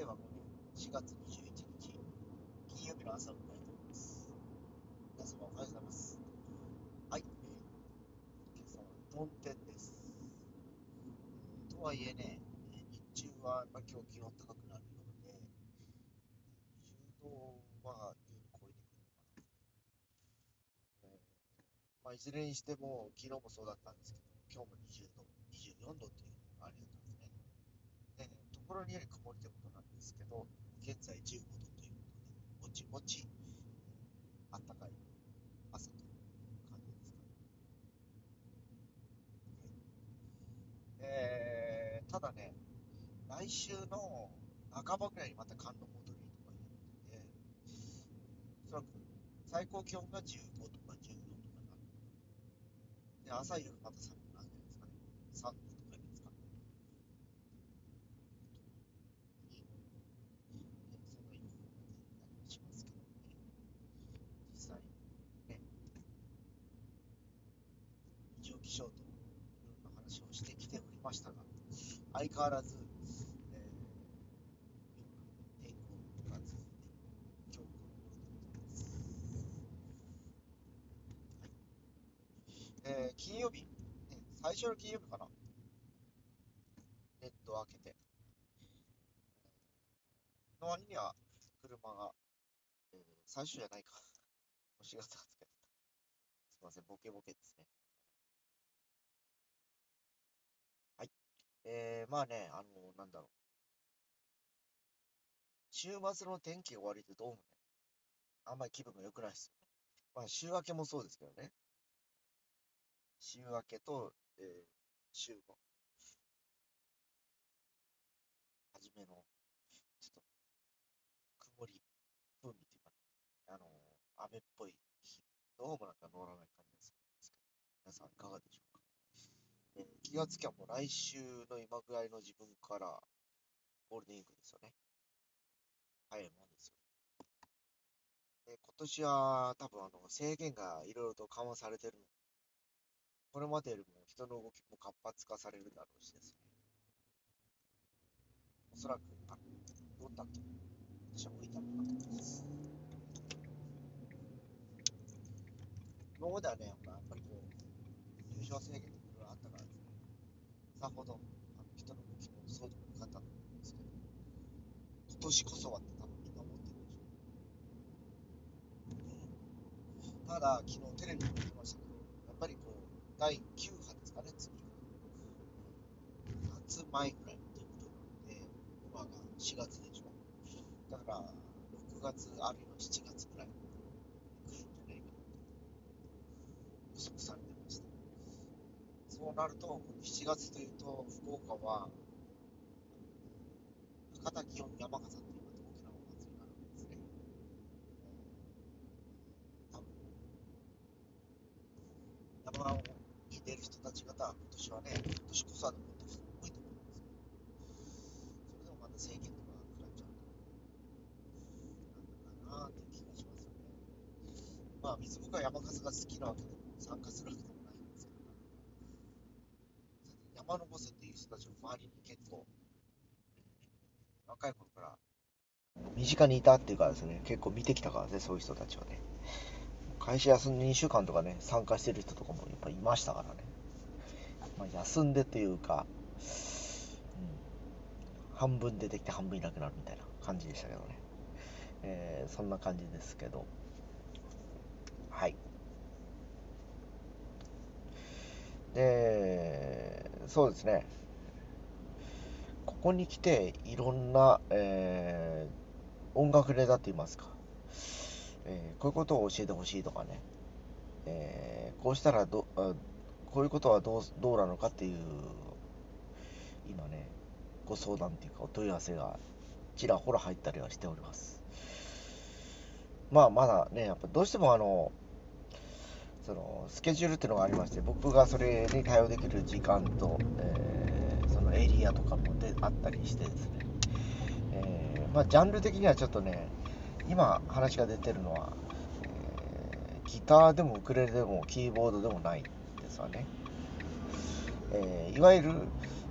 令和5年4月21日、金曜日の朝を迎えております。皆様おはようございます。はい、えー、今朝は曇天です。とはいえね、えー日中は、まあ、今日気温高くなるようで、10度は優に超えてくるのかな。えーまあ、いずれにしても、昨日もそうだったんですけど、今日も20度、24度っていうのがありだったんですね。でところにより曇りということなんですけど、現在15度ということで、ぼちぼち、あったかい朝という感じですかね。はいえー、ただね、来週の半ばぐらいにまた寒の戻りとか言ってて、おそらく最高気温が15とか14とかなる。で、朝夕また寒くなるんじゃないですかね。3度とかですかね。いいえーその予報が出たりはしますけどね。実際、ね、異常気象といろんな話をしてきましたが、相変わらず、えー、天候が続いて、今日この頃でございます。はいえー金曜日、ね、最初の金曜日かな、ネットを開けて、の割には車が、えー最初じゃないか。もう4月20日だった。すみません、ボケボケですね。えー、まあね、あのなんだろう。週末の天気が悪いとどうもね、あんまり気分が良くないですよね。まあ、週明けもそうですけどね。週明けと、えー、週の初めの、ちょっと、曇り、風味っていうか、あの雨っぽい日、どうもなんか乗らない感じがするんですけど、皆さんいかがでしょうか？気がつきゃもう来週の今ぐらいの自分からゴールデンウィークですよね。早いもんですよ。で今年は多分あの制限がいろいろと緩和されてるの。これまでよりも人の動きも活発化されるだろうしですね。おそらく、あどんだけ私は置いたのかと思います。今まではね、やっぱりこう、入賞制限さほどあの人の動きもそうでもなかったと思うんですけど、今年こそはって多分みんな思ってるでしょう。ただ、昨日テレビで見てましたけど、やっぱりこう、第9波ですかね、次が。夏前ぐらいということで、今が4月でしょ。だから、6月あるいは7月ぐらいに来るんじゃないかなと予測され。そうなると、この7月というと、福岡は、博多祇園山笠というまた大きなお祭りがあるわけですね。多分山をに出る人たち方は今年はね、今年こそはと思ってる人も多いと思うんですけど、それでもまた制限とか食らっちゃうと、なんだかなーっていう気がしますよね。まあ、水僕は山笠が好きなわけでも、参加するわけでもないんですけど、山のぼせっていう人たちの周りに結構、若い頃から身近にいたっていうかですね、結構見てきたからね、そういう人たちはね。会社休んで2週間とかね、参加してる人とかもやっぱいましたからね。まあ、休んでというか、うん、半分出てきて半分いなくなるみたいな感じでしたけどね。えーそんな感じですけど。はい。で、そうですね。ここに来て、いろんな、えー音楽ネタって言いますか、えーこういうことを教えてほしいとかね、えーこうしたらどこういうことはどうどうなのかっていう今ねご相談っていうかお問い合わせがちらほら入ったりはしております。まあまだねやっぱどうしてもあのそのスケジュールっていうのがありまして僕がそれに対応できる時間と、えーそのエリアとかもであったりしてですね、えーまあジャンル的にはちょっとね今話が出てるのは、えーギターでもウクレレでもキーボードでもないですわね、えーいわゆる、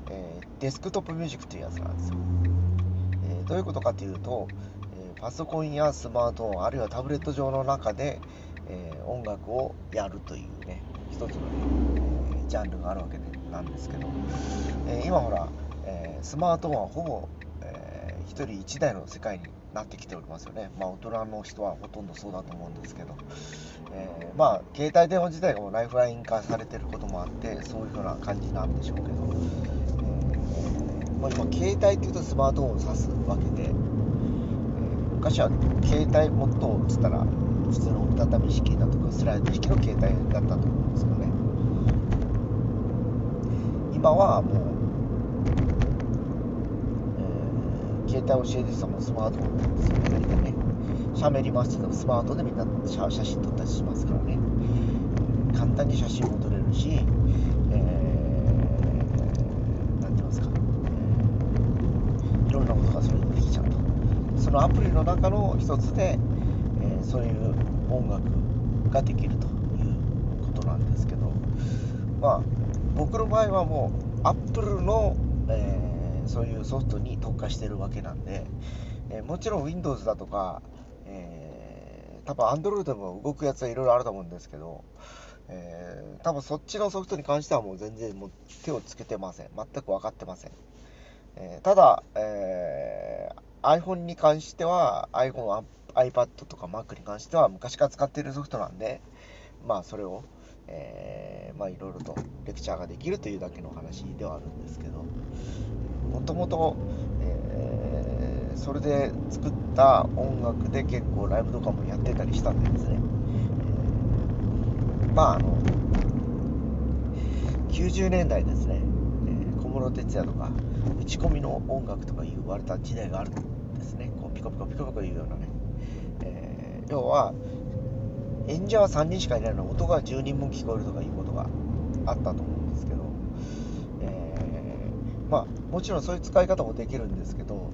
えーデスクトップミュージックっていうやつなんですよ、えーどういうことかというと、えパソコンやスマートフォンあるいはタブレット上の中で、え音楽をやるというね一つの、えジャンルがあるわけでなんですけど、え今ほら、えスマートフォンはほぼ、え1人1台の世界になってきておりますよね。まあ、大人の人はほとんどそうだと思うんですけど、え、まあ、携帯電話自体がライフライン化されてることもあって、そういうふうな感じなんでしょうけど、え、まあ、今、携帯っていうとスマートフォンを指すわけで、え、昔は携帯もっとっつったら、普通の折りたたみ式だとかスライド式の携帯だったと思うんですよね。今はもう携帯を教えてたもスマートフォンですよね、何かね。喋りますけど、スマートでみんな写真撮ったりしますからね。簡単に写真も撮れるし、えー、なんて言いますか、えー、いろんなことがそれでできちゃうと。そのアプリの中の一つで、そういう音楽ができるということなんですけど、まあ、僕の場合はもう、アップルの、えーそういうソフトに特化してるわけなんで、えー、もちろん Windows だとか、えー、多分 Android でも動くやつはいろいろあると思うんですけど、えー、多分そっちのソフトに関してはもう全然もう手をつけてません。全く分かってません。えー、ただ、えー、iPhone に関しては、iPhone、iPad とか Mac に関しては昔から使っているソフトなんで、まあそれを、えー、まあいろいろとレクチャーができるというだけの話ではあるんですけど、もともと、えー、それで作った音楽で結構ライブとかもやってたりしたんですね、まああの90年代ですね、え、小室哲哉とか打ち込みの音楽とか言われた時代があるんですね。こうピコピコピコピコ言うようなね、要は演者は3人しかいないのに音が10人分聞こえるとかいうことがあったと思うんですけどえまあ、もちろんそういう使い方もできるんですけど、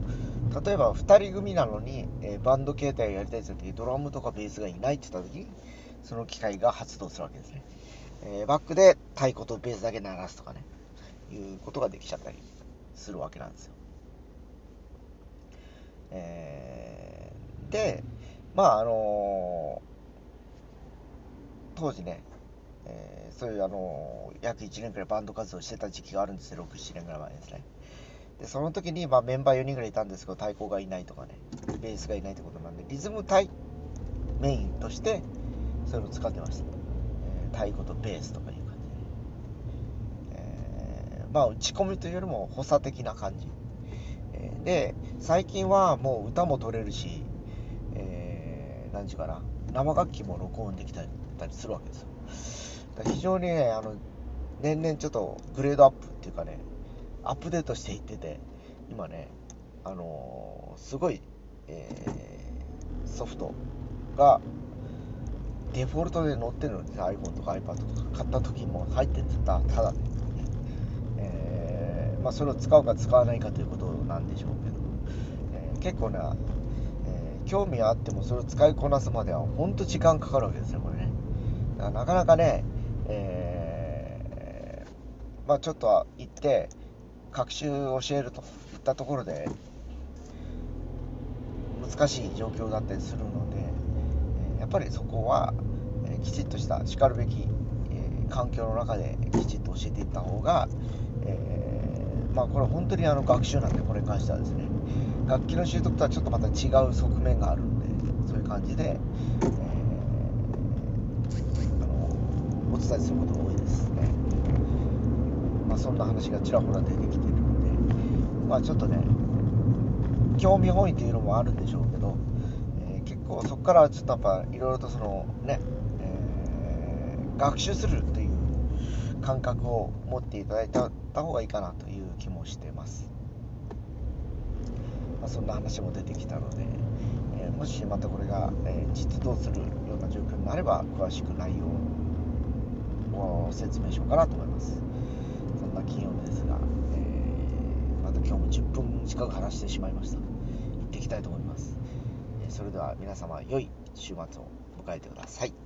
例えば2人組なのに、えー、バンド形態をやりたいとき、ドラムとかベースがいないって言ったとき、その機械が発動するわけですね。えー、バックで太鼓とベースだけ鳴らすとかね、いうことができちゃったりするわけなんですよ。えー、で、まあ、あの、当時ね、えー、そういうあの約1年くらいバンド活動してた時期があるんですよ、6、7年ぐらい前ですね。で、その時に、まあ、メンバー4人ぐらいいたんですけど、太鼓がいないとかね、ベースがいないってことなんで、リズム隊メインとして、そういうのを使ってました。えー、太鼓とベースとかいう感じで、えー、まあ、打ち込みというよりも補佐的な感じ。えー、で、最近はもう歌も取れるし、何時かな、生楽器も録音できたりするわけですよ。非常にね、あの、年々ちょっとグレードアップっていうかね、アップデートしていってて、今ね、あのー、すごい、えー、ソフトがデフォルトで載ってるんです iPhone とか iPad とか買った時も入ってたただで、えー、まあ、それを使うか使わないかということなんでしょうけど、えー、結構な、興味あってもそれを使いこなすまでは本当時間かかるわけですよこれね。かなかなかね、えー、まあ、ちょっとは行って学習を教えるといったところで難しい状況だったりするのでやっぱりそこはきちっとしたしかるべき環境の中できちっと教えていった方が、えー、まあ、これ本当にあの学習なんでこれに関してはですね。楽器の習得とはちょっとまた違う側面があるんでそういう感じで、えーお伝えすることが多いですね。まあ、そんな話がちらほら出てきてるので、まあ、ちょっとね、興味本位というのもあるんでしょうけど、えー、結構そこからちょっとやっぱいろいろとそのね、えー、学習するという感覚を持っていただいた方がいいかなという気もしてます。まあ、そんな話も出てきたので、えー、もしまたこれが、え実動するような状況になれば詳しく内容を説明しようかなと思います。そんな金曜日ですが、えー、また今日も10分近く話してしまいました。行ってきたいと思います。えそれでは皆様、良い週末を迎えてください。